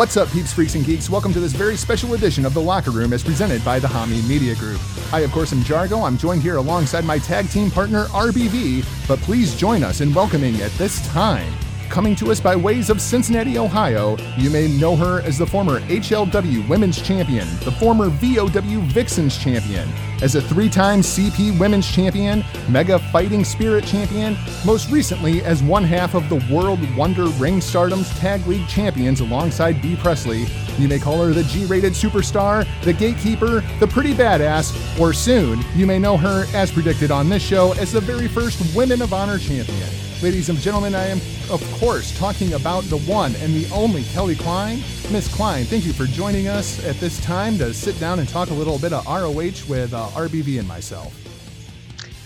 What's up, peeps, freaks, and geeks? Welcome to this very special edition of The Locker Room as presented by the Hami Media Group. I, of course, am Jargo. I'm joined here alongside my tag team partner, RBV, but please join us in welcoming at this time Coming to us by ways of Cincinnati, Ohio, you may know her as the former HLW Women's Champion, the former VOW Vixens Champion, as a three time CP Women's Champion, Mega Fighting Spirit Champion, most recently as one half of the World Wonder Ring Stardom's Tag League Champions alongside Bea Priestley. You may call her the G rated superstar, the gatekeeper, the pretty badass, or soon you may know her, as predicted on this show, as the very first Women of Honor Champion. Ladies and gentlemen, I am, of course, talking about the one and the only Kelly Klein. Miss Klein, thank you for joining us at this time to sit down and talk a little bit of ROH with uh, RBV and myself.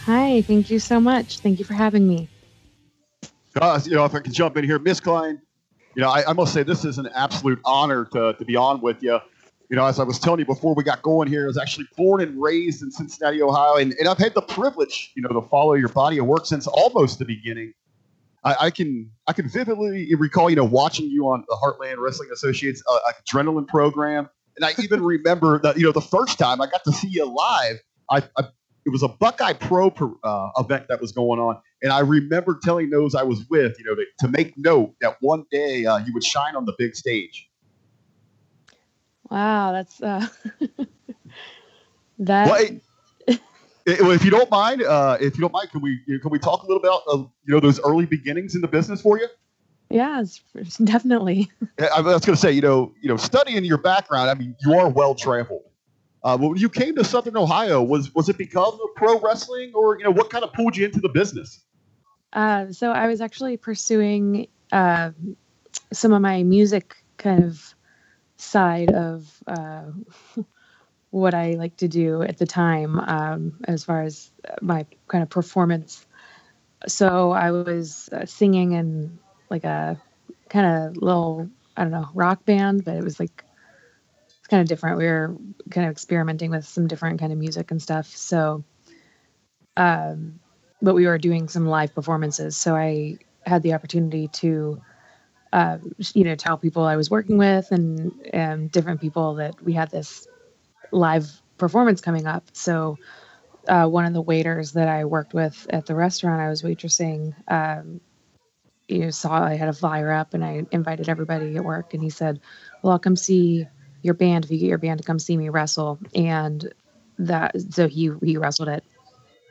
Hi, thank you so much. Thank you for having me. Uh, you know, if I can jump in here, Miss Klein, you know, I, I, must say this is an absolute honor to, to be on with you. You know, as I was telling you before we got going here, I was actually born and raised in Cincinnati, Ohio, and, and I've had the privilege, you know, to follow your body of work since almost the beginning. I, I, can I can vividly recall, you know, watching you on the Heartland Wrestling Associates uh, adrenaline program, and I even remember that you know the first time I got to see you live, I, I it was a Buckeye Pro uh, event that was going on, and I remember telling those I was with, you know, to, to make note that one day uh, you would shine on the big stage. Wow, that's uh, that. Well, it, if you don't mind, uh, if you don't mind, can we can we talk a little bit about uh, you know those early beginnings in the business for you? Yeah, definitely. I was going to say, you know, you know, studying your background. I mean, you are well traveled. Uh, when you came to Southern Ohio, was was it because of pro wrestling, or you know, what kind of pulled you into the business? Uh, so I was actually pursuing uh, some of my music kind of side of uh, what I like to do at the time um, as far as my kind of performance. So I was uh, singing in like a kind of little, I don't know, rock band, but it was like, it's kind of different. We were kind of experimenting with some different kind of music and stuff. So, um, but we were doing some live performances. So I had the opportunity to, uh, you know, tell people I was working with and, and different people that we had this live performance coming up. So uh, one of the waiters that I worked with at the restaurant I was waitressing, um, you saw I had a flyer up and I invited everybody at work and he said, well, I'll come see your band if you get your band to come see me wrestle. And that, so he, he wrestled at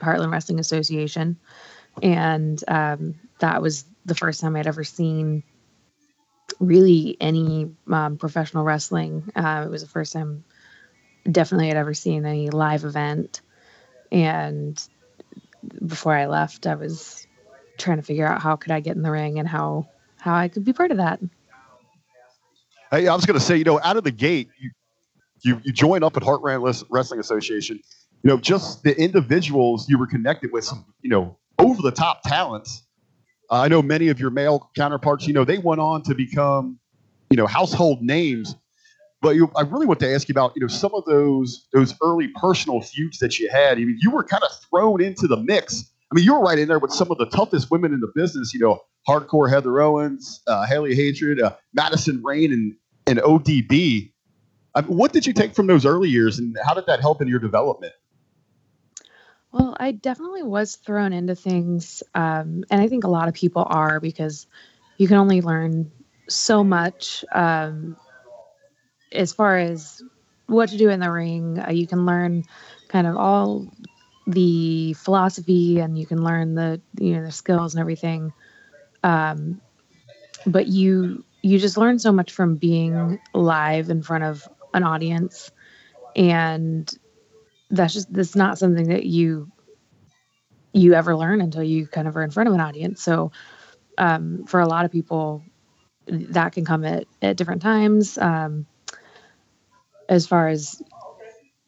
Heartland Wrestling Association. And um, that was the first time I'd ever seen really any um, professional wrestling. Uh, it was the first time definitely had ever seen any live event. And before I left, I was trying to figure out how could I get in the ring and how how I could be part of that. Hey, I was going to say, you know, out of the gate, you you, you join up at Heartland Wrestling Association. You know, just the individuals you were connected with, some you know, over the top talents. Uh, I know many of your male counterparts. You know, they went on to become, you know, household names but you, I really want to ask you about you know some of those those early personal feuds that you had. I mean, you were kind of thrown into the mix. I mean, you were right in there with some of the toughest women in the business. You know, hardcore Heather Owens, uh, Haley Hatred, uh, Madison Rayne, and and ODB. I mean, what did you take from those early years, and how did that help in your development? Well, I definitely was thrown into things, um, and I think a lot of people are because you can only learn so much. Um, as far as what to do in the ring, uh, you can learn kind of all the philosophy and you can learn the you know the skills and everything. Um, but you you just learn so much from being live in front of an audience, and that's just that's not something that you you ever learn until you kind of are in front of an audience. So um, for a lot of people, that can come at, at different times. Um, as far as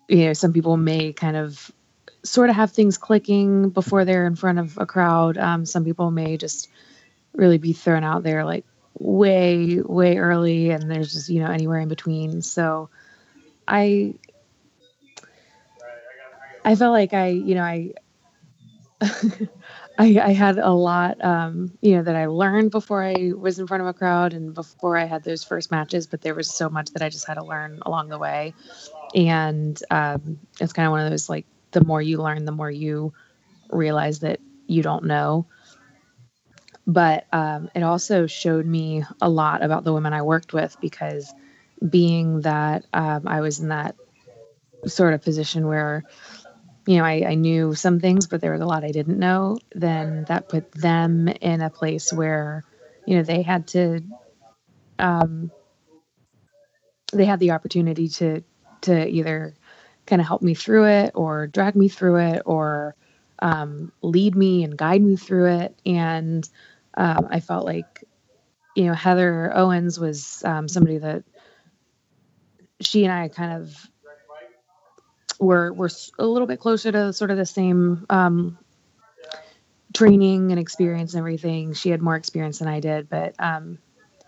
you know some people may kind of sort of have things clicking before they're in front of a crowd. Um, some people may just really be thrown out there like way way early and there's just you know anywhere in between. So i i felt like i you know i I, I had a lot, um, you know, that I learned before I was in front of a crowd and before I had those first matches. But there was so much that I just had to learn along the way, and um, it's kind of one of those like the more you learn, the more you realize that you don't know. But um, it also showed me a lot about the women I worked with because being that um, I was in that sort of position where you know, I, I knew some things, but there was a lot I didn't know, then that put them in a place where, you know, they had to, um, they had the opportunity to, to either kind of help me through it or drag me through it or um, lead me and guide me through it. And um, I felt like, you know, Heather Owens was um, somebody that she and I kind of we're we're a little bit closer to sort of the same um, training and experience and everything. She had more experience than I did, but um,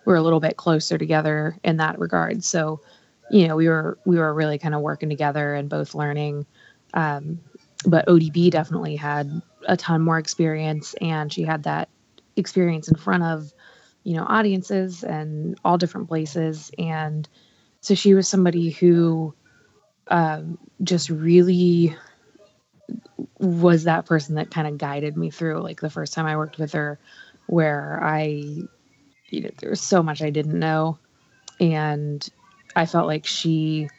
we're a little bit closer together in that regard. So, you know, we were we were really kind of working together and both learning. Um, but ODB definitely had a ton more experience, and she had that experience in front of you know audiences and all different places, and so she was somebody who um, just really was that person that kind of guided me through like the first time I worked with her where I you know there was so much I didn't know. And I felt like she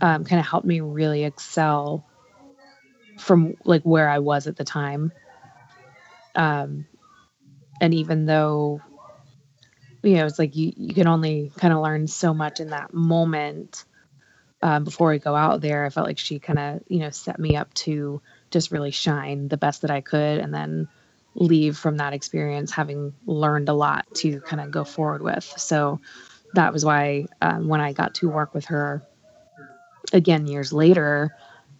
um, kind of helped me really excel from like where I was at the time. Um and even though you know it's like you you can only kind of learn so much in that moment um, before I go out there, I felt like she kind of, you know, set me up to just really shine the best that I could and then leave from that experience having learned a lot to kind of go forward with. So that was why um, when I got to work with her again years later,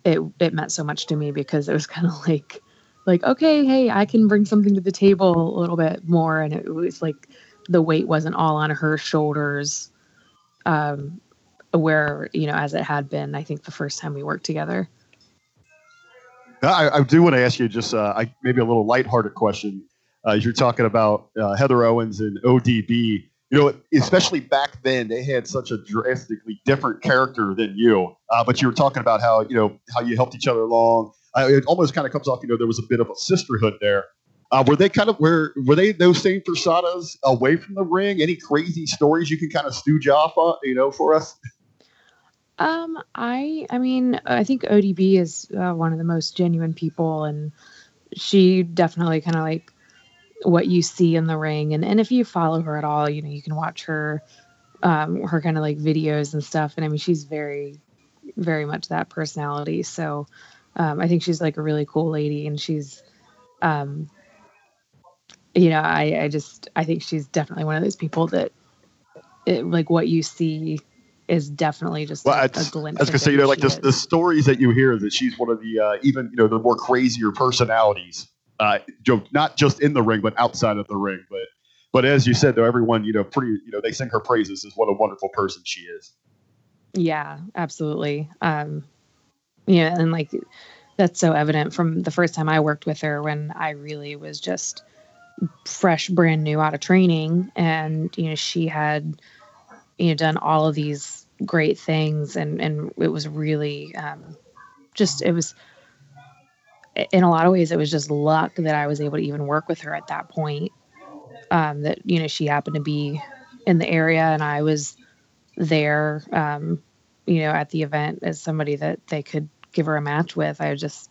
it, it meant so much to me because it was kind of like, like, okay, hey, I can bring something to the table a little bit more. And it was like the weight wasn't all on her shoulders. Um, where you know as it had been i think the first time we worked together. I, I do want to ask you just uh, I, maybe a little lighthearted question. Uh, as you're talking about uh, heather owens and odb you know especially back then they had such a drastically different character than you. Uh, but you were talking about how you know how you helped each other along. It almost kind of comes off you know there was a bit of a sisterhood there. Uh, were they kind of were were they those same personas away from the ring? Any crazy stories you can kind of stooge off you know, for us? Um, I I mean, I think ODB is uh, one of the most genuine people, and she definitely kind of like what you see in the ring. And and if you follow her at all, you know, you can watch her um her kind of like videos and stuff. And I mean, she's very very much that personality. So um, I think she's like a really cool lady, and she's um, you know, I I just I think she's definitely one of those people that it, like what you see is definitely just well, a, a glimpse. I was gonna say, you know, like the, the stories that you hear that she's one of the uh, even you know the more crazier personalities, uh, not just in the ring but outside of the ring. But but as you said, though, everyone you know pretty you know they sing her praises as what a wonderful person she is. Yeah, absolutely. Um, yeah, and like that's so evident from the first time I worked with her when I really was just fresh, brand new out of training, and you know she had you know done all of these great things and and it was really um, just it was in a lot of ways it was just luck that I was able to even work with her at that point. Um, that you know she happened to be in the area and I was there um, you know at the event as somebody that they could give her a match with. I just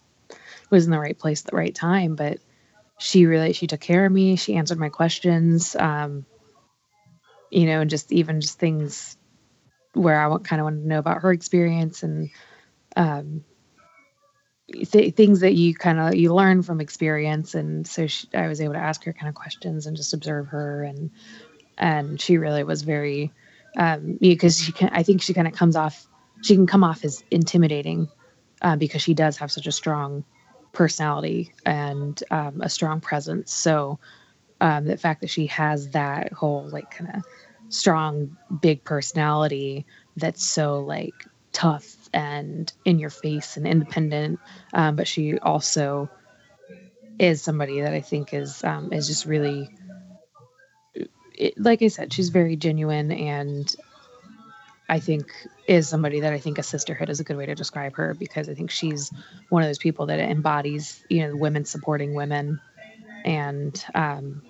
was in the right place at the right time but she really she took care of me. She answered my questions. Um, you know, and just even just things where I kind of wanted to know about her experience and um, th- things that you kind of you learn from experience. And so she, I was able to ask her kind of questions and just observe her, and and she really was very um, because she can. I think she kind of comes off. She can come off as intimidating uh, because she does have such a strong personality and um, a strong presence. So um, the fact that she has that whole like kind of strong, big personality that's so like tough and in your face and independent. Um, but she also is somebody that I think is um, is just really, it, like I said, she's very genuine, and I think is somebody that I think a sisterhood is a good way to describe her because I think she's one of those people that embodies you know women supporting women, and um,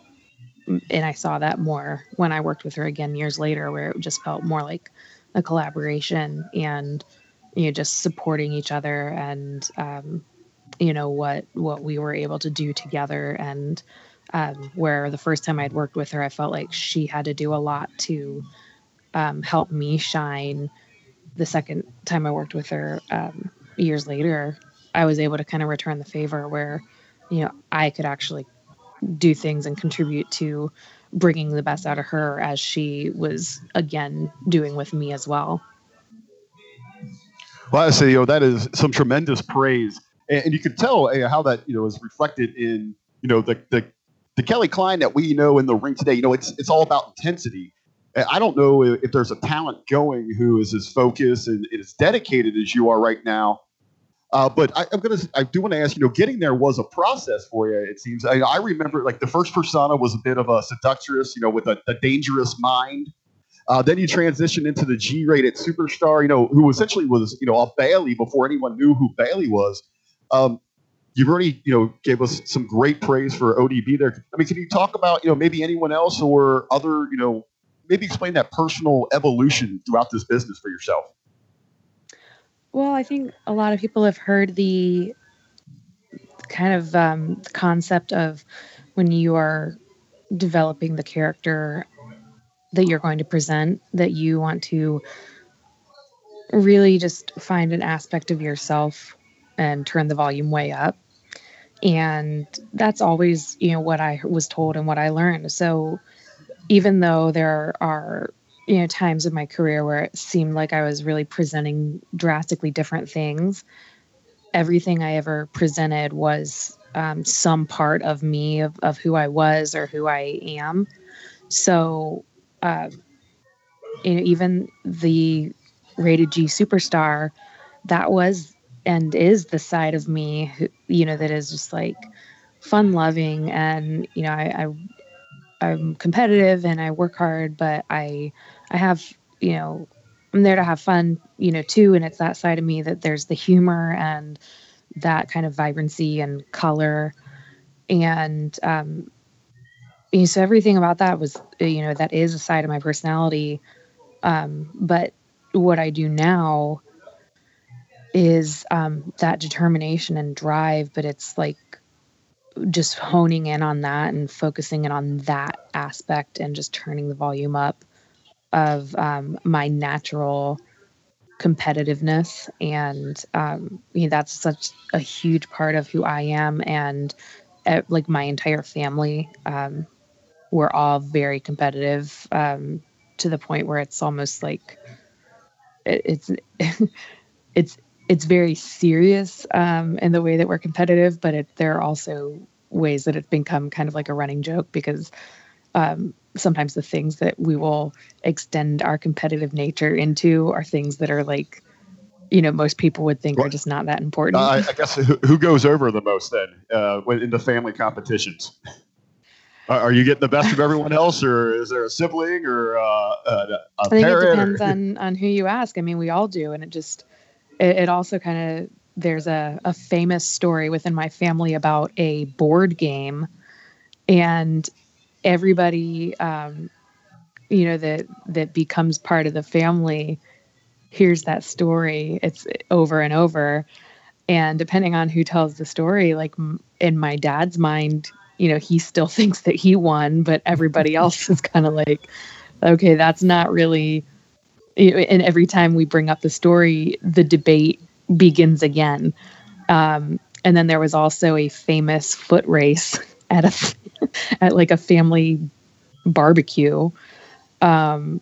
and I saw that more when I worked with her again years later, where it just felt more like a collaboration and you know just supporting each other and um, you know what what we were able to do together and um, where the first time I'd worked with her, I felt like she had to do a lot to um, help me shine. The second time I worked with her um, years later, I was able to kind of return the favor where, you know, I could actually do things and contribute to bringing the best out of her as she was again doing with me as well. Well, I say, you know, that is some tremendous praise, and, and you can tell uh, how that you know is reflected in you know the the the Kelly Klein that we know in the ring today. You know, it's it's all about intensity. I don't know if there's a talent going who is as focused and as dedicated as you are right now uh, but I, am gonna, I do want to ask, you know, getting there was a process for you. It seems. I, I remember, like the first persona was a bit of a seductress, you know, with a, a dangerous mind. Uh, then you transition into the G-rated superstar, you know, who essentially was, you know, a Bayley before anyone knew who Bayley was. Um, you've already, you know, gave us some great praise for ODB there. I mean, can you talk about, you know, maybe anyone else or other, you know, maybe explain that personal evolution throughout this business for yourself? Well, I think a lot of people have heard the kind of um, concept of when you are developing the character that you're going to present, that you want to really just find an aspect of yourself and turn the volume way up. And that's always, you know, what I was told and what I learned. So even though there are you know times in my career where it seemed like I was really presenting drastically different things. Everything I ever presented was um, some part of me of, of who I was or who I am. So uh, you know, even the rated G superstar, that was and is the side of me who you know that is just like fun loving and you know I, I I'm competitive and I work hard, but I I have, you know, I'm there to have fun, you know, too. And it's that side of me that there's the humor and that kind of vibrancy and color. And, um, you know, so everything about that was, you know, that is a side of my personality. Um, but what I do now is um, that determination and drive, but it's like just honing in on that and focusing in on that aspect and just turning the volume up of um, my natural competitiveness. And um, you know, that's such a huge part of who i am. And uh, like my entire family um, we're all very competitive um, to the point where it's almost like it, it's it's it's very serious um, in the way that we're competitive but it, there are also ways that it's become kind of like a running joke because um, sometimes the things that we will extend our competitive nature into are things that are like you know most people would think well, are just not that important. Uh, I, I, guess who, who, goes over the most then uh, in the family competitions? Are you getting the best of everyone else or is there a sibling or uh, a, a i think it depends or? on on who you ask. I mean we all do and it just it, it also kind of there's a, a famous story within my family about a board game. And everybody um, you know that that becomes part of the family hears that story it's over and over. And depending on who tells the story like in my dad's mind you know he still thinks that he won but everybody else is kind of like okay that's not really and every time we bring up the story the debate begins again. Um, and then there was also a famous foot race at a at like a family barbecue um,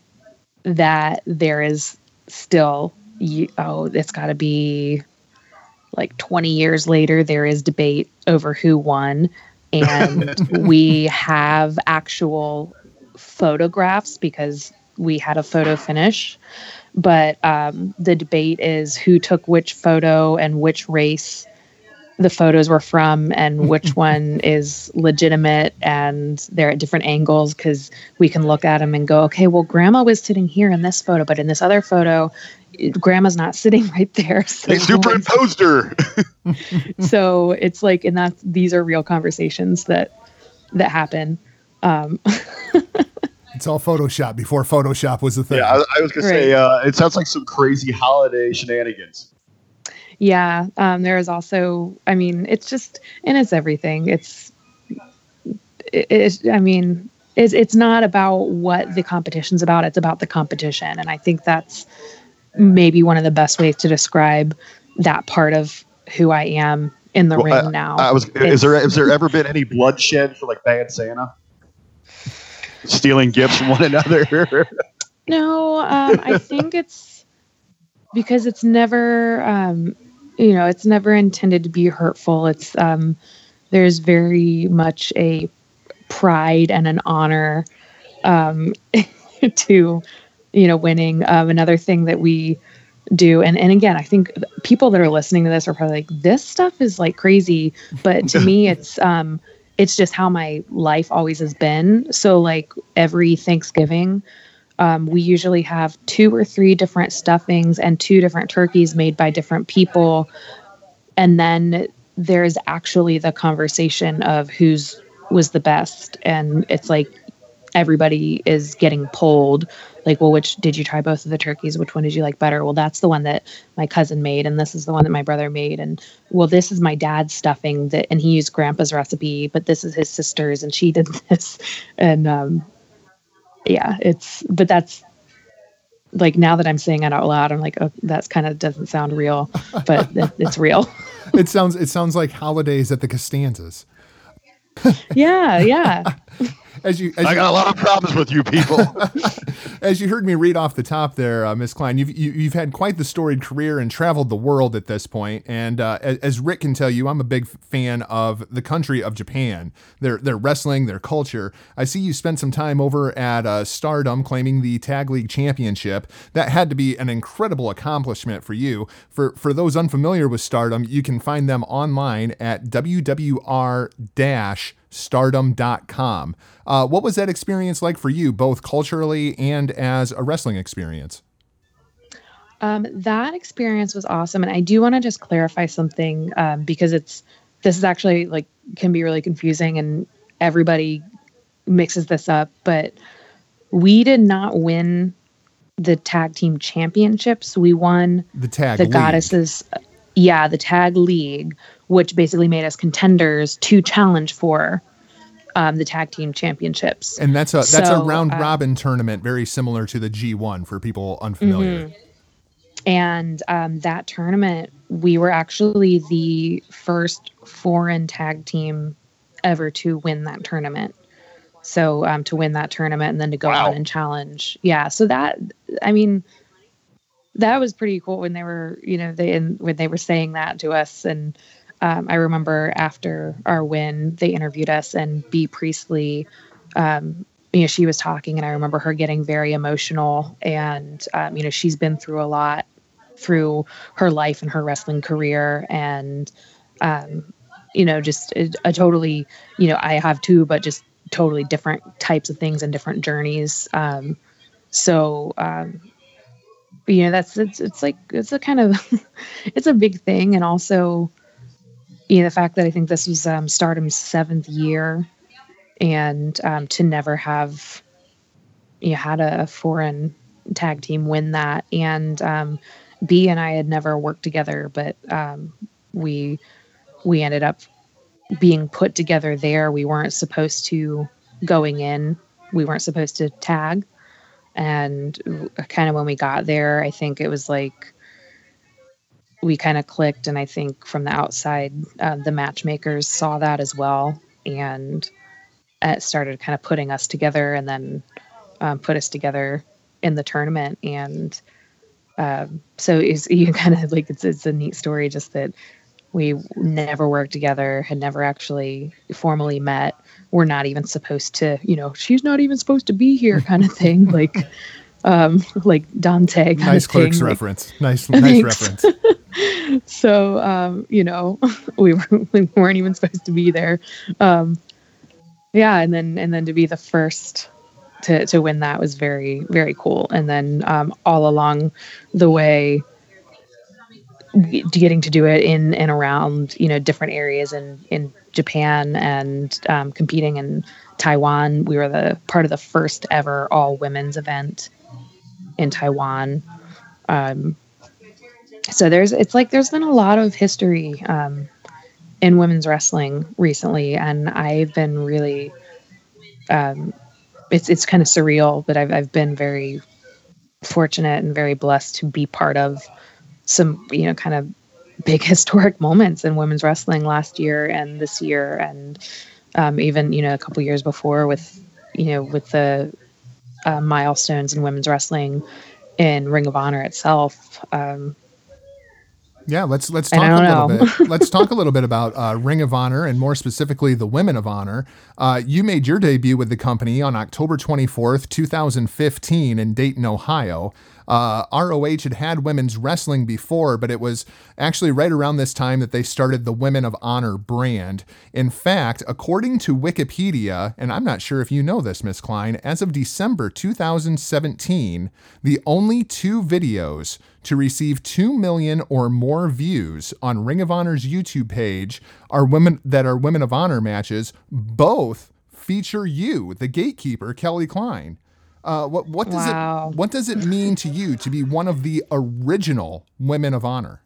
that there is still oh it's got to be like 20 years later there is debate over who won. And we have actual photographs because we had a photo finish but um, the debate is who took which photo and which race the photos were from and which one is legitimate and they're at different angles because we can look at them and go okay well grandma was sitting here in this photo but in this other photo grandma's not sitting right there. So they superimposed her. So it's like and that's these are real conversations that that happen. Um it's all photoshop before photoshop was the thing. Yeah i, I was gonna right. say uh, it sounds like some crazy holiday shenanigans. Yeah um, there is also i mean it's just and it's everything. It's it, i mean it's, it's not about what the competition's about it's about the competition. And i think that's maybe one of the best ways to describe that part of who i am in the well, ring I, now. I was it's, is there has there ever been any bloodshed for like bad santa stealing gifts from one another. No um, i think it's because it's never um, you know it's never intended to be hurtful. It's um there's very much a pride and an honor um to you know winning um another thing that we do. And and again i think people that are listening to this are probably like this stuff is like crazy. But to me it's um it's just how my life always has been so like every thanksgiving um, we usually have two or three different stuffings and two different turkeys made by different people. And then there's actually the conversation of whose was the best. And it's like everybody is getting pulled like well which did you try both of the turkeys which one did you like better well that's the one that my cousin made and this is the one that my brother made and well this is my dad's stuffing that and he used grandpa's recipe but this is his sister's and she did this and um yeah, it's but that's like now that I'm saying it out loud, I'm like, oh, that's kind of doesn't sound real, but it, it's real. it sounds it sounds like holidays at the Costanzas. yeah, yeah. as you, as I you, got a lot of problems with you people. as you heard me read off the top there, uh, Miss Klein, you've you, have you have had quite the storied career and traveled the world at this point. And uh, as, as, Rick can tell you, I'm a big fan of the country of Japan. Their their wrestling, their culture. I see you spent some time over at uh, Stardom, claiming the Tag League Championship. That had to be an incredible accomplishment for you. For for those unfamiliar with Stardom, you can find them online at wwr dash stardom.com. Uh, what was that experience like for you, both culturally and as a wrestling experience? Um, that experience was awesome. And I do want to just clarify something um, because it's, this is actually like, can be really confusing and everybody mixes this up. But we did not win the tag team championships. We won the tag, the league. goddesses. Yeah, the tag league, which basically made us contenders to challenge for um, the tag team championships. And that's a that's so, a round uh, robin tournament, very similar to the G1 for people unfamiliar. Mm-hmm. And um, that tournament, we were actually the first foreign tag team ever to win that tournament. So um, to win that tournament and then to go wow. on and challenge, yeah. So that I mean, that was pretty cool when they were, you know, they when they were saying that to us and um, I remember after our win, they interviewed us, and Bea Priestley, um, you know, she was talking, and I remember her getting very emotional. And um, you know, she's been through a lot through her life and her wrestling career, and um, you know, just a, a, totally, you know, I have too, but just totally different types of things and different journeys. Um, so um, you know that's it's it's like it's a kind of it's a big thing and also you know the fact that I think this was um, Stardom's seventh year, and um, to never have you know, had a foreign tag team win that, and um, Bea and I had never worked together, but um, we we ended up being put together there. We weren't supposed to going in. We weren't supposed to tag, and kind of when we got there, I think it was like we kind of clicked and i think from the outside uh, the matchmakers saw that as well and it started kind of putting us together and then um, put us together in the tournament. And um, so it's, you kind of like it's, it's a neat story just that we never worked together had never actually formally met. We're not even supposed to you know she's not even supposed to be here kind of thing. Like um, like Dante. Nice clerks thing. reference. Nice, nice reference. so, um, you know, we, were, we weren't even supposed to be there. Um, yeah, and then and then to be the first to to win that was very very cool. And then um, all along the way, getting to do it in and around you know different areas in in Japan and um, competing in Taiwan. We were the part of the first ever all women's event in Taiwan. Um, so there's it's like there's been a lot of history um, in women's wrestling recently, and I've been really um, it's it's kind of surreal, but I've I've been very fortunate and very blessed to be part of some you know kind of big historic moments in women's wrestling last year and this year and um, even you know a couple years before with you know with the uh, milestones in women's wrestling in Ring of Honor itself. Um, yeah, let's let's talk a little know. bit. let's talk a little bit about uh, Ring of Honor and more specifically the Women of Honor. Uh, you made your debut with the company on October 24th, 2015 in Dayton, Ohio. Uh, ROH had had women's wrestling before, but it was actually right around this time that they started the Women of Honor brand. In fact, according to Wikipedia, and I'm not sure if you know this, Miss Klein, as of December 2017, the only two videos to receive 2 million or more views on Ring of Honor's YouTube page are women that are Women of Honor matches, both feature you, the gatekeeper, Kelly Klein. Uh, what what does wow. it what does it mean to you to be one of the original women of honor?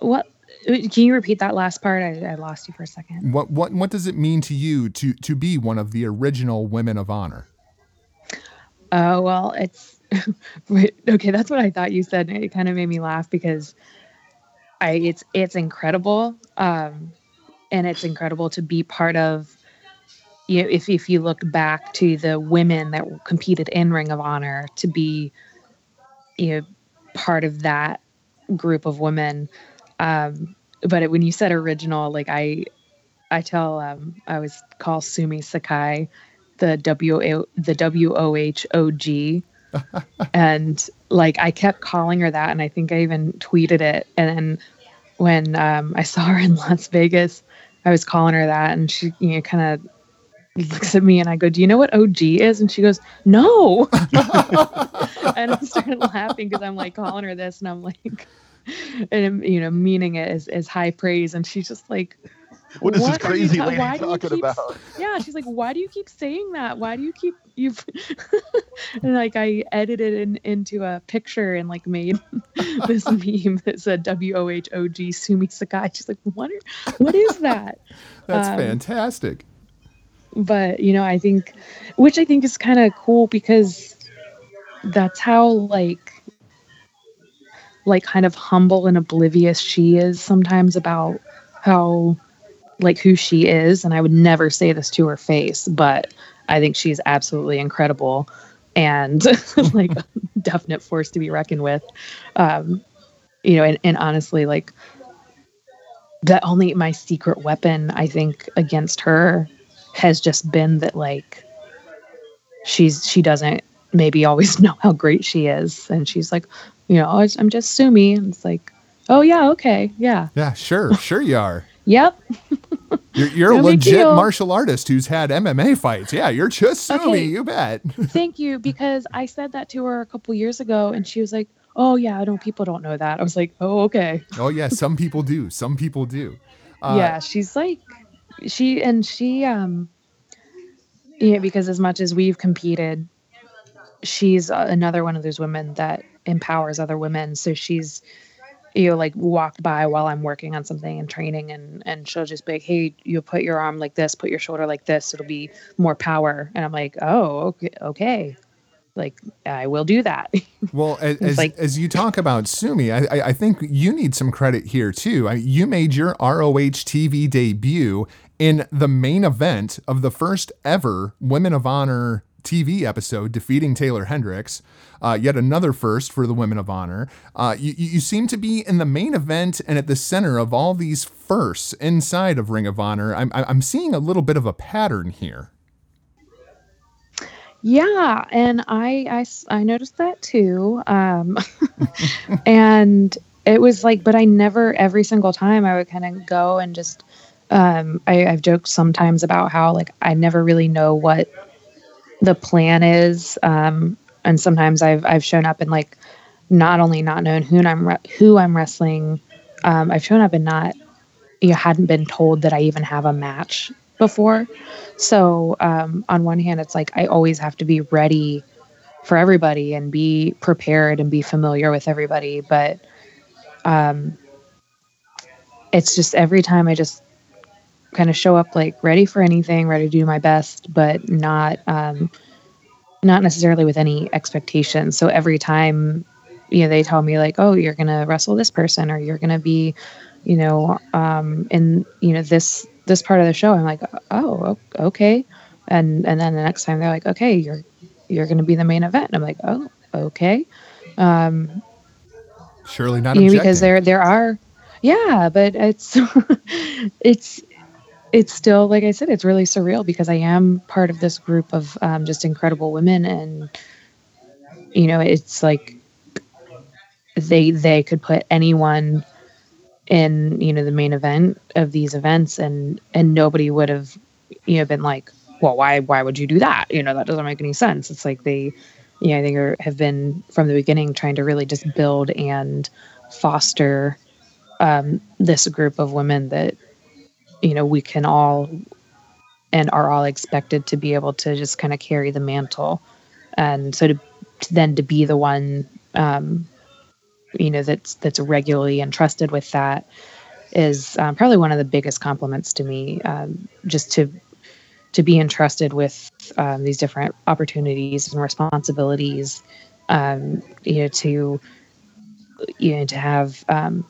What can you repeat that last part? I, I lost you for a second. What what what does it mean to you to to be one of the original women of honor? Oh uh, well, it's okay. That's what I thought you said. It kind of made me laugh because I it's it's incredible, um, and it's incredible to be part of you know, if if you look back to the women that competed in Ring of Honor to be, you know, part of that group of women. Um, but it, when you said original, like I, I tell um, I always call Sumi Sakai the W the W O H O G, and like I kept calling her that, and I think I even tweeted it. And then when um, I saw her in Las Vegas, I was calling her that, and she you know kind of looks at me and I go, Do you know what OG is? And she goes, No. and I started laughing because I'm like calling her this and I'm like, and you know, meaning it as, as high praise. And she's just like, what is what this crazy ta- lady talking keep, about? Yeah, she's like, why do you keep saying that? Why do you keep you? and like I edited in, into a picture and like made this meme that said W O H O G Sumi Sakai. She's like, what? Are, what is that? That's um, fantastic but you know i think which i think is kind of cool because that's how like like kind of humble and oblivious she is sometimes about how like who she is and i would never say this to her face but i think she's absolutely incredible and like a definite force to be reckoned with. Um you know and, and honestly like that only my secret weapon i think against her has just been that like she's she doesn't maybe always know how great she is. And she's like you know i'm just sumi. And it's like oh yeah okay yeah. Yeah sure sure you are. Yep. You're, you're no a legit martial artist who's had mma fights. Yeah you're just sumi okay. you bet. Thank you because i said that to her a couple years ago and she was like oh yeah i don't people don't know that. I was like oh okay. Oh yeah some people do some people do. Uh, yeah she's like she and she um yeah because as much as we've competed she's another one of those women that empowers other women. So she's you know like walked by while i'm working on something and training and and she'll just be like hey you put your arm like this put your shoulder like this it'll be more power. And i'm like oh okay okay like I will do that. Well, as, like, as you talk about Sumi, I, I think you need some credit here too. I, you made your ROH TV debut in the main event of the first ever Women of Honor TV episode, defeating Taeler Hendrix. Uh, yet another first for the Women of Honor. Uh, you, you seem to be in the main event and at the center of all these firsts inside of Ring of Honor. I'm, I'm seeing a little bit of a pattern here. Yeah, and I I, I noticed that too. Um, and it was like, but I never every single time I would kind of go and just. Um, I, I've joked sometimes about how like I never really know what the plan is, um, and sometimes I've I've shown up and like not only not known who I'm re- who I'm wrestling, um, I've shown up and not you know, hadn't been told that I even have a match before. So um, on one hand, it's like I always have to be ready for everybody and be prepared and be familiar with everybody. But um, it's just every time I just kind of show up like ready for anything, ready to do my best, but not um, not necessarily with any expectations. So every time you know they tell me like, oh, you're gonna wrestle this person or you're gonna be you know um, in you know this this part of the show i'm like oh okay. And and then the next time they're like okay you're you're going to be the main event. And i'm like oh okay. Um surely not because there there are yeah but it's it's it's still like i said it's really surreal because i am part of this group of um, just incredible women and you know it's like they they could put anyone in you know the main event of these events and and nobody would have you know been like well why why would you do that? You know that doesn't make any sense. It's like they you know i think are, have been from the beginning trying to really just build and foster um, this group of women that you know we can all and are all expected to be able to just kind of carry the mantle. And so to, to then to be the one um, you know that's that's regularly entrusted with that is um, probably one of the biggest compliments to me um, just to to be entrusted with um, these different opportunities and responsibilities um, you know to you know to have um,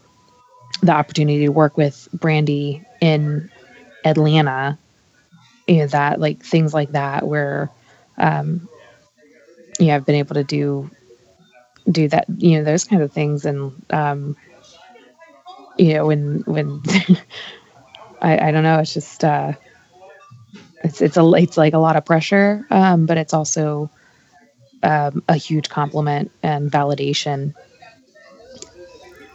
the opportunity to work with Brandi in atlanta you know that like things like that where um, yeah i've been able to do do that, you know, those kind of things. And, um, you know, when, when I, I don't know, it's just, uh, it's, it's a, it's like a lot of pressure. Um, but it's also, um, a huge compliment and validation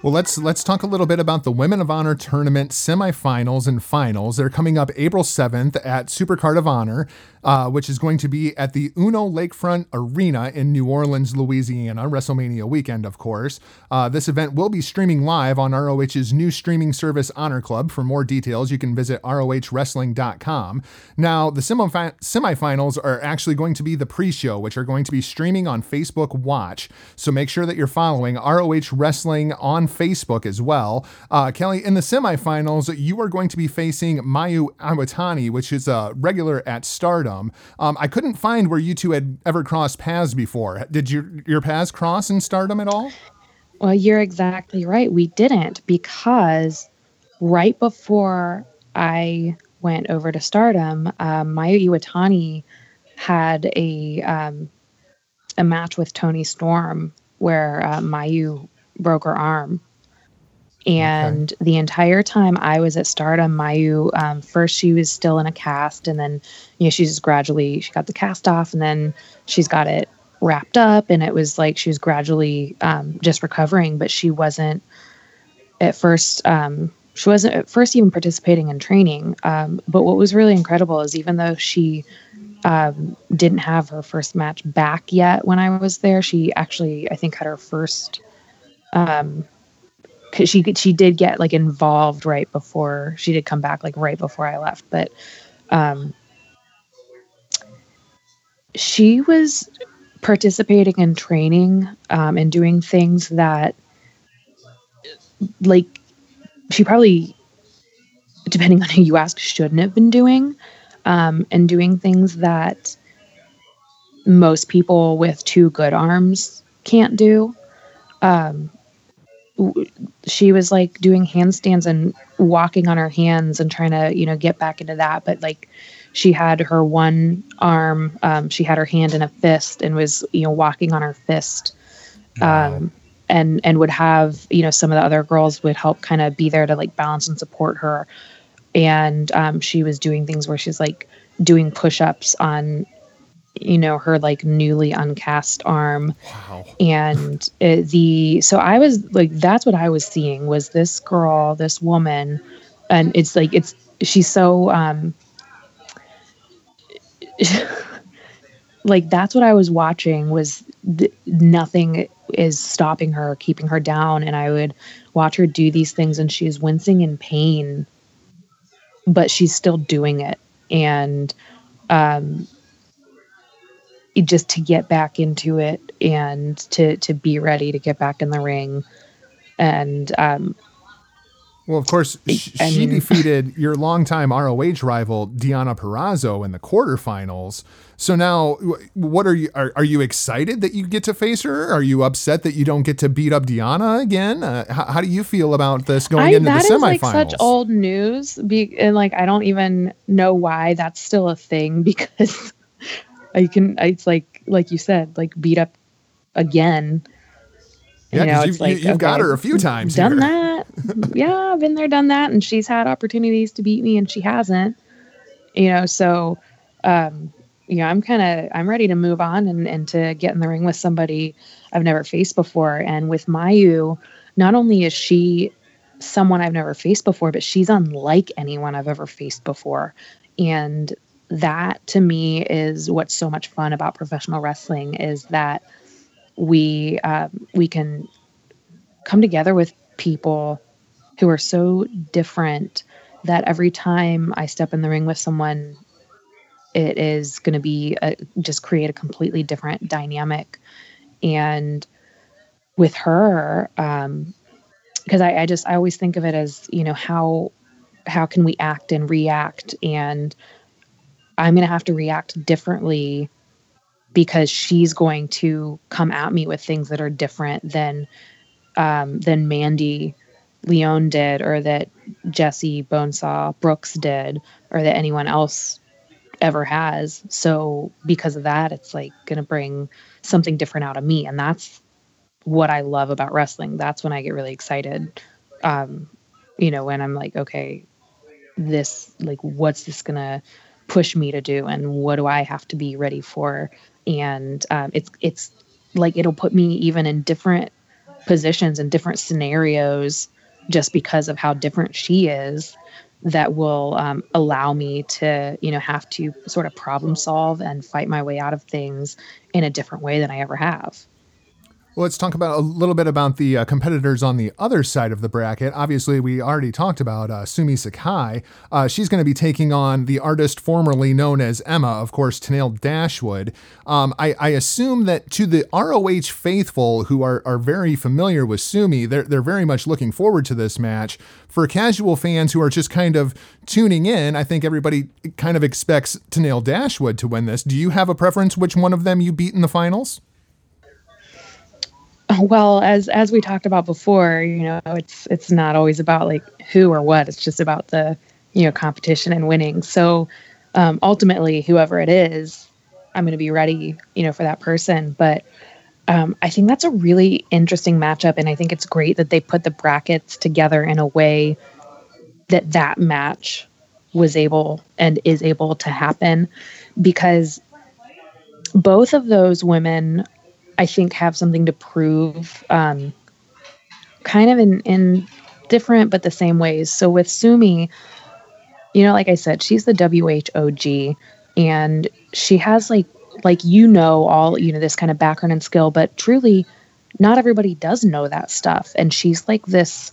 well, let's let's talk a little bit about the Women of Honor tournament semifinals and finals. They're coming up April 7th at Supercard of Honor, uh, which is going to be at the Uno Lakefront Arena in New Orleans, Louisiana, WrestleMania weekend, of course. Uh, this event will be streaming live on ROH's new streaming service Honor Club. For more details, you can visit ROHWrestling.com. Now, the semifi- semifinals are actually going to be the pre-show, which are going to be streaming on Facebook Watch. So make sure that you're following ROH Wrestling on Facebook as well. Uh, Kelly, in the semifinals, you are going to be facing Mayu Iwatani, which is a regular at Stardom. Um, I couldn't find where you two had ever crossed paths before. Did your your paths cross in Stardom at all? Well, you're exactly right. We didn't because right before I went over to Stardom, um, Mayu Iwatani had a um, a match with Toni Storm where uh, Mayu broke her arm. And okay. the entire time I was at Stardom, Mayu, um, first she was still in a cast, and then you know she's just gradually she got the cast off, and then she's got it wrapped up, and it was like she was gradually um, just recovering, but she wasn't at first. Um, she wasn't at first even participating in training. Um, but what was really incredible is even though she um, didn't have her first match back yet when I was there, she actually I think had her first um because she she did get like involved right before she did come back like right before I left, but um, she was participating in training um, and doing things that like she probably depending on who you ask shouldn't have been doing um, and doing things that most people with two good arms can't do. Um, she was like doing handstands and walking on her hands and trying to you know get back into that but like she had her one arm um, she had her hand in a fist and was you know walking on her fist um, and and would have you know some of the other girls would help kind of be there to like balance and support her. And um, she was doing things where she's like doing push-ups on you know her like newly uncast arm Wow. and it, the so i was like that's what i was seeing was this girl this woman and it's like it's she's so um like that's what i was watching was th- nothing is stopping her keeping her down and i would watch her do these things and she's wincing in pain but she's still doing it and um just to get back into it and to to be ready to get back in the ring and um Well, of course, sh- I she defeated your longtime ROH rival Deonna Purrazzo in the quarterfinals. So now, what are you? Are, are you excited that you get to face her? Are you upset that you don't get to beat up Deonna again? Uh, how, how do you feel about this going I, into that the is like semifinals? such old news be, and like i don't even know why that's still a thing because i can it's like like you said like beat up again yeah, you know you've, you- like you've got her a few times. done here. that yeah i've been there done that and she's had opportunities to beat me and she hasn't you know so um you know i'm kind of i'm ready to move on and, and to get in the ring with somebody i've never faced before and with mayu not only is she someone i've never faced before but she's unlike anyone i've ever faced before and that to me is what's so much fun about professional wrestling is that we um, we can come together with people who are so different that every time I step in the ring with someone, it is going to be a, just create a completely different dynamic. And with her, um, because I, I just I always think of it as you know how how can we act and react, and I'm going to have to react differently because she's going to come at me with things that are different than um, than Mandy Leon did, or that Jesse Bonesaw Brooks did, or that anyone else ever has. So because of that, it's like going to bring something different out of me, and that's what I love about wrestling. That's when I get really excited. Um, you know, when I'm like, okay, this like, what's this gonna push me to do, and what do I have to be ready for? And um, it's it's like it'll put me even in different positions and different scenarios just because of how different she is that will um, allow me to you know have to sort of problem solve and fight my way out of things in a different way than i ever have Well, let's talk about a little bit about the uh, competitors on the other side of the bracket. Obviously, we already talked about uh, Sumie Sakai. Uh, she's going to be taking on the artist formerly known as Emma, of course, Tenille Dashwood. Um, I, I assume that to the ROH faithful who are, are very familiar with Sumie, they're, they're very much looking forward to this match. For casual fans who are just kind of tuning in, I think everybody kind of expects Tenille Dashwood to win this. Do you have a preference which one of them you beat in the finals? well as as we talked about before you know it's it's not always about like who or what. It's just about the you know competition and winning. So um, ultimately whoever it is i'm going to be ready you know for that person. But um, i think that's a really interesting matchup and i think it's great that they put the brackets together in a way that that match was able and is able to happen. Because both of those women I think have something to prove, um, kind of in in different but the same ways. So with Sumie, you know, like I said, she's the WHOG, and she has like like you know all you know this kind of background and skill, but truly, not everybody does know that stuff, and she's like this,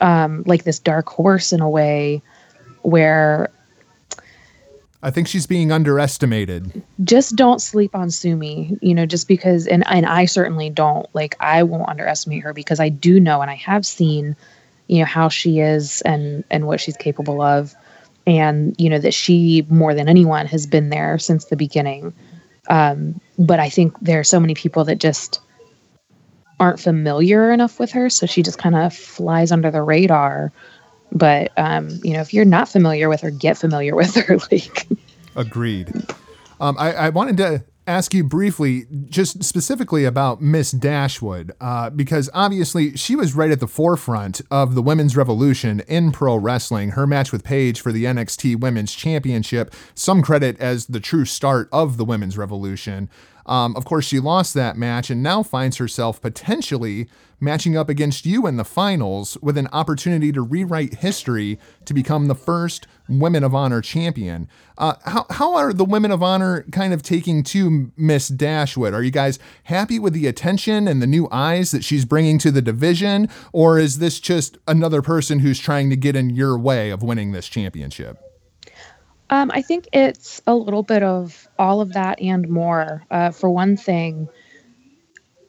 um, like this dark horse in a way, where I think she's being underestimated. just don't sleep on Sumie, you know, just because and and I certainly don't. Like I won't underestimate her because I do know and I have seen, you know, how she is and and what she's capable of and you know that she more than anyone has been there since the beginning. Um but I think there are so many people that just aren't familiar enough with her so she just kind of flies under the radar. But um you know, if you're not familiar with her, get familiar with her like Agreed. Um, I, I wanted to ask you briefly, just specifically about Miss Dashwood, uh, because obviously she was right at the forefront of the women's revolution in pro wrestling. Her match with Paige for the NXT Women's Championship, some credit as the true start of the women's revolution. Um, of course, she lost that match and now finds herself potentially matching up against you in the finals with an opportunity to rewrite history to become the first Women of Honor champion. Uh, how, how are the Women of Honor kind of taking to Miss Dashwood? Are you guys happy with the attention and the new eyes that she's bringing to the division? Or is this just another person who's trying to get in your way of winning this championship? Um, I think it's a little bit of all of that and more. Uh, for one thing,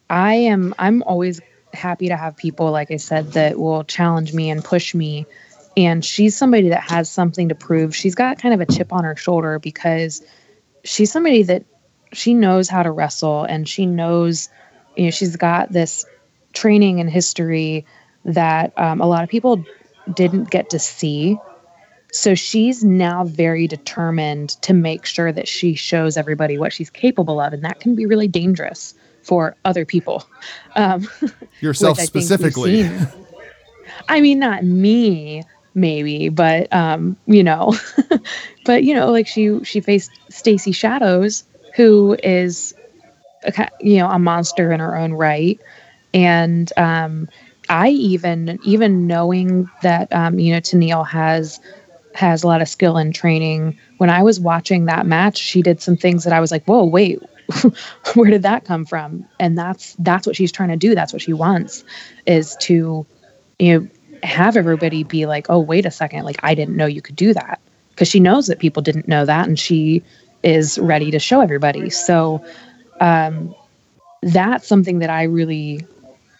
I am I'm always happy to have people, like I said, that will challenge me and push me. And she's somebody that has something to prove. She's got kind of a chip on her shoulder because she's somebody that she knows how to wrestle and she knows, you know, she's got this training and history that um, a lot of people didn't get to see so she's now very determined to make sure that she shows everybody what she's capable of. And that can be really dangerous for other people. Um, Yourself specifically. I mean, not me, maybe, but um, you know, but you know, like she she faced Stacy Shadows, who is, a, you know, a monster in her own right, and um, I even even knowing that um, you know Tenille has has a lot of skill and training. When I was watching that match, she did some things that I was like, "Whoa, wait, where did that come from?" And that's that's what she's trying to do. That's what she wants is to you know have everybody be like, "Oh, wait a second, like I didn't know you could do that." Because she knows that people didn't know that and she is ready to show everybody. So um that's something that I really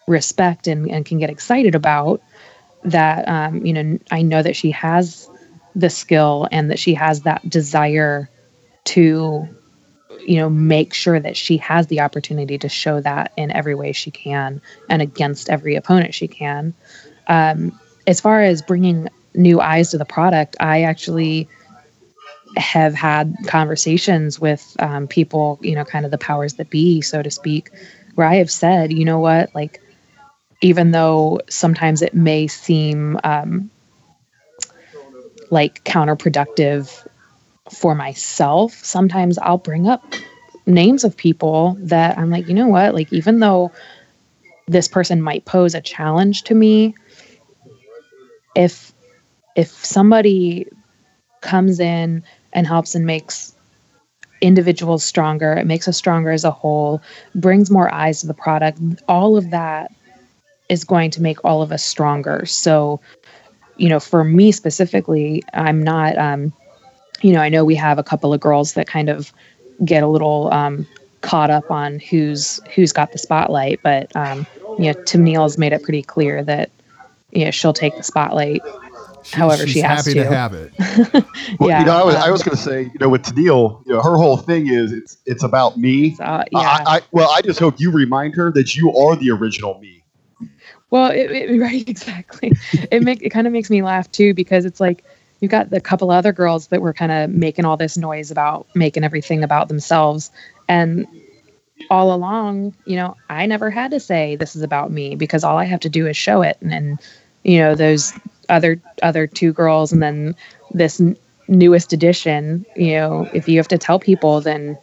respect and, and can get excited about that um, you know I know that she has the skill and that she has that desire to you know make sure that she has the opportunity to show that in every way she can and against every opponent she can um, as far as bringing new eyes to the product i actually have had conversations with um, people you know kind of the powers that be so to speak where i have said you know what like even though sometimes it may seem um, like counterproductive for myself, sometimes I'll bring up names of people that I'm like, you know what? Like, even though this person might pose a challenge to me, if if somebody comes in and helps and makes individuals stronger, it makes us stronger as a whole, brings more eyes to the product, all of that is going to make all of us stronger. So you know, for me specifically, I'm not, um, you know, I know we have a couple of girls that kind of get a little um, caught up on who's who's got the spotlight, but um, you know, Tenille's made it pretty clear that you know she'll take the spotlight. She, however, she has happy to. to have it. well, yeah, you know, I was, um, I was going to say, you know, with Tenille, you know, her whole thing is it's it's about me. Uh, yeah. I, I, well, I just hope you remind her that you are the original me. Well, it, it, right, exactly. it make it kind of makes me laugh too because it's like you've got the couple other girls that were kind of making all this noise about making everything about themselves, and all along, you know, I never had to say this is about me because all I have to do is show it, and, then, you know those other other two girls, and then this n- newest edition. You know, if you have to tell people, then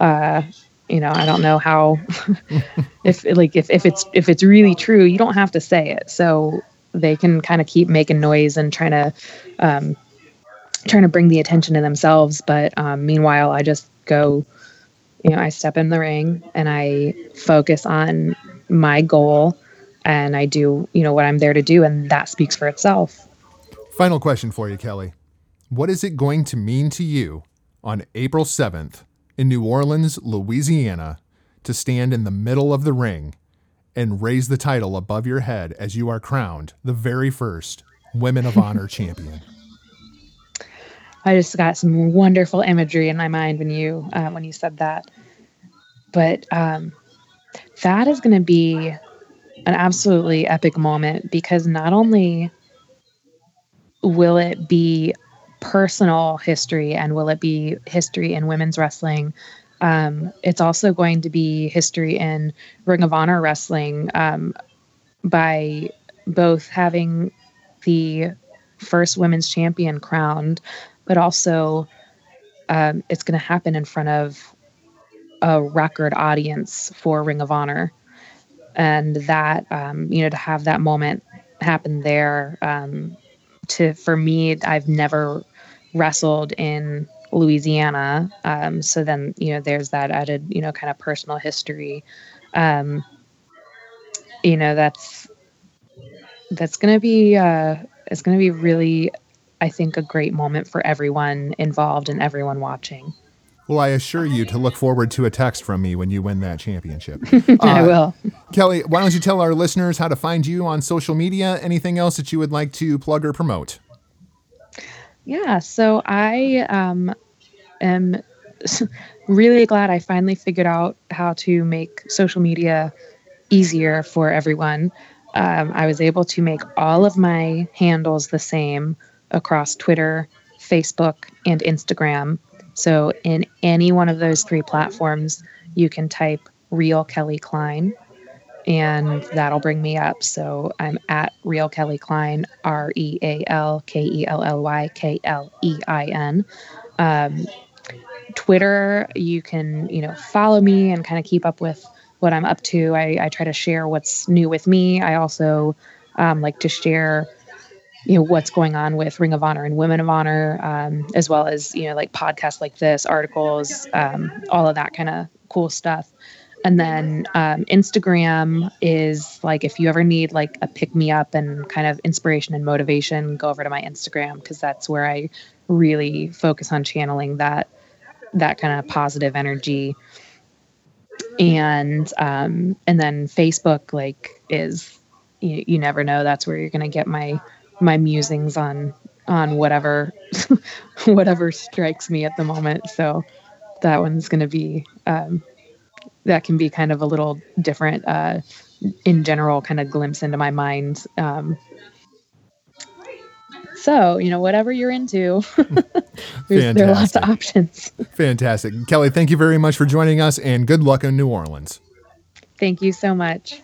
uh, you know i don't know how if like if, if it's if it's really true you don't have to say it so they can kind of keep making noise and trying to um trying to bring the attention to themselves but um, meanwhile i just go you know i step in the ring and i focus on my goal and i do you know what i'm there to do and that speaks for itself final question for you kelly what is it going to mean to you on april 7th in New Orleans, Louisiana, to stand in the middle of the ring and raise the title above your head as you are crowned the very first Women of Honor champion. I just got some wonderful imagery in my mind when you uh, when you said that. But um, that is going to be an absolutely epic moment because not only will it be personal history and will it be history in women's wrestling Um, it's also going to be history in Ring of Honor wrestling um, by both having the first women's champion crowned, but also um, it's going to happen in front of a record audience for Ring of Honor. And that, um, you know, to have that moment happen there, um, to for me, I've never wrestled in Louisiana. Um, so then, you know, there's that added, you know, kind of personal history. Um, you know, that's that's going to be uh, it's going to be really, I think, a great moment for everyone involved and everyone watching. Well, I assure you to look forward to a text from me when you win that championship. I will. Kelly, why don't you tell our listeners how to find you on social media? Anything else that you would like to plug or promote? Yeah, so I um, am really glad I finally figured out how to make social media easier for everyone. Um, I was able to make all of my handles the same across Twitter, Facebook, and Instagram. So, in any one of those three platforms, you can type Real Kelly Klein and that'll bring me up. So I'm at Real Kelly Klein, R E A L K E L L Y K L E I N. Um, Twitter, you can you know follow me and kind of keep up with what I'm up to. I, I try to share what's new with me. I also um, like to share you know what's going on with Ring of Honor and Women of Honor, um, as well as you know like podcasts like this, articles, um, all of that kind of cool stuff. And then um, Instagram is like if you ever need like a pick me up and kind of inspiration and motivation, go over to my Instagram because that's where I really focus on channeling that that kind of positive energy. And um, and then Facebook like is you, you never know that's where you're gonna get my my musings on on whatever whatever strikes me at the moment. So that one's gonna be um, that can be kind of a little different uh, in general kind of glimpse into my mind um, so you know whatever you're into there are lots of options. Fantastic. Kelly thank you very much for joining us and good luck in new orleans. Thank you so much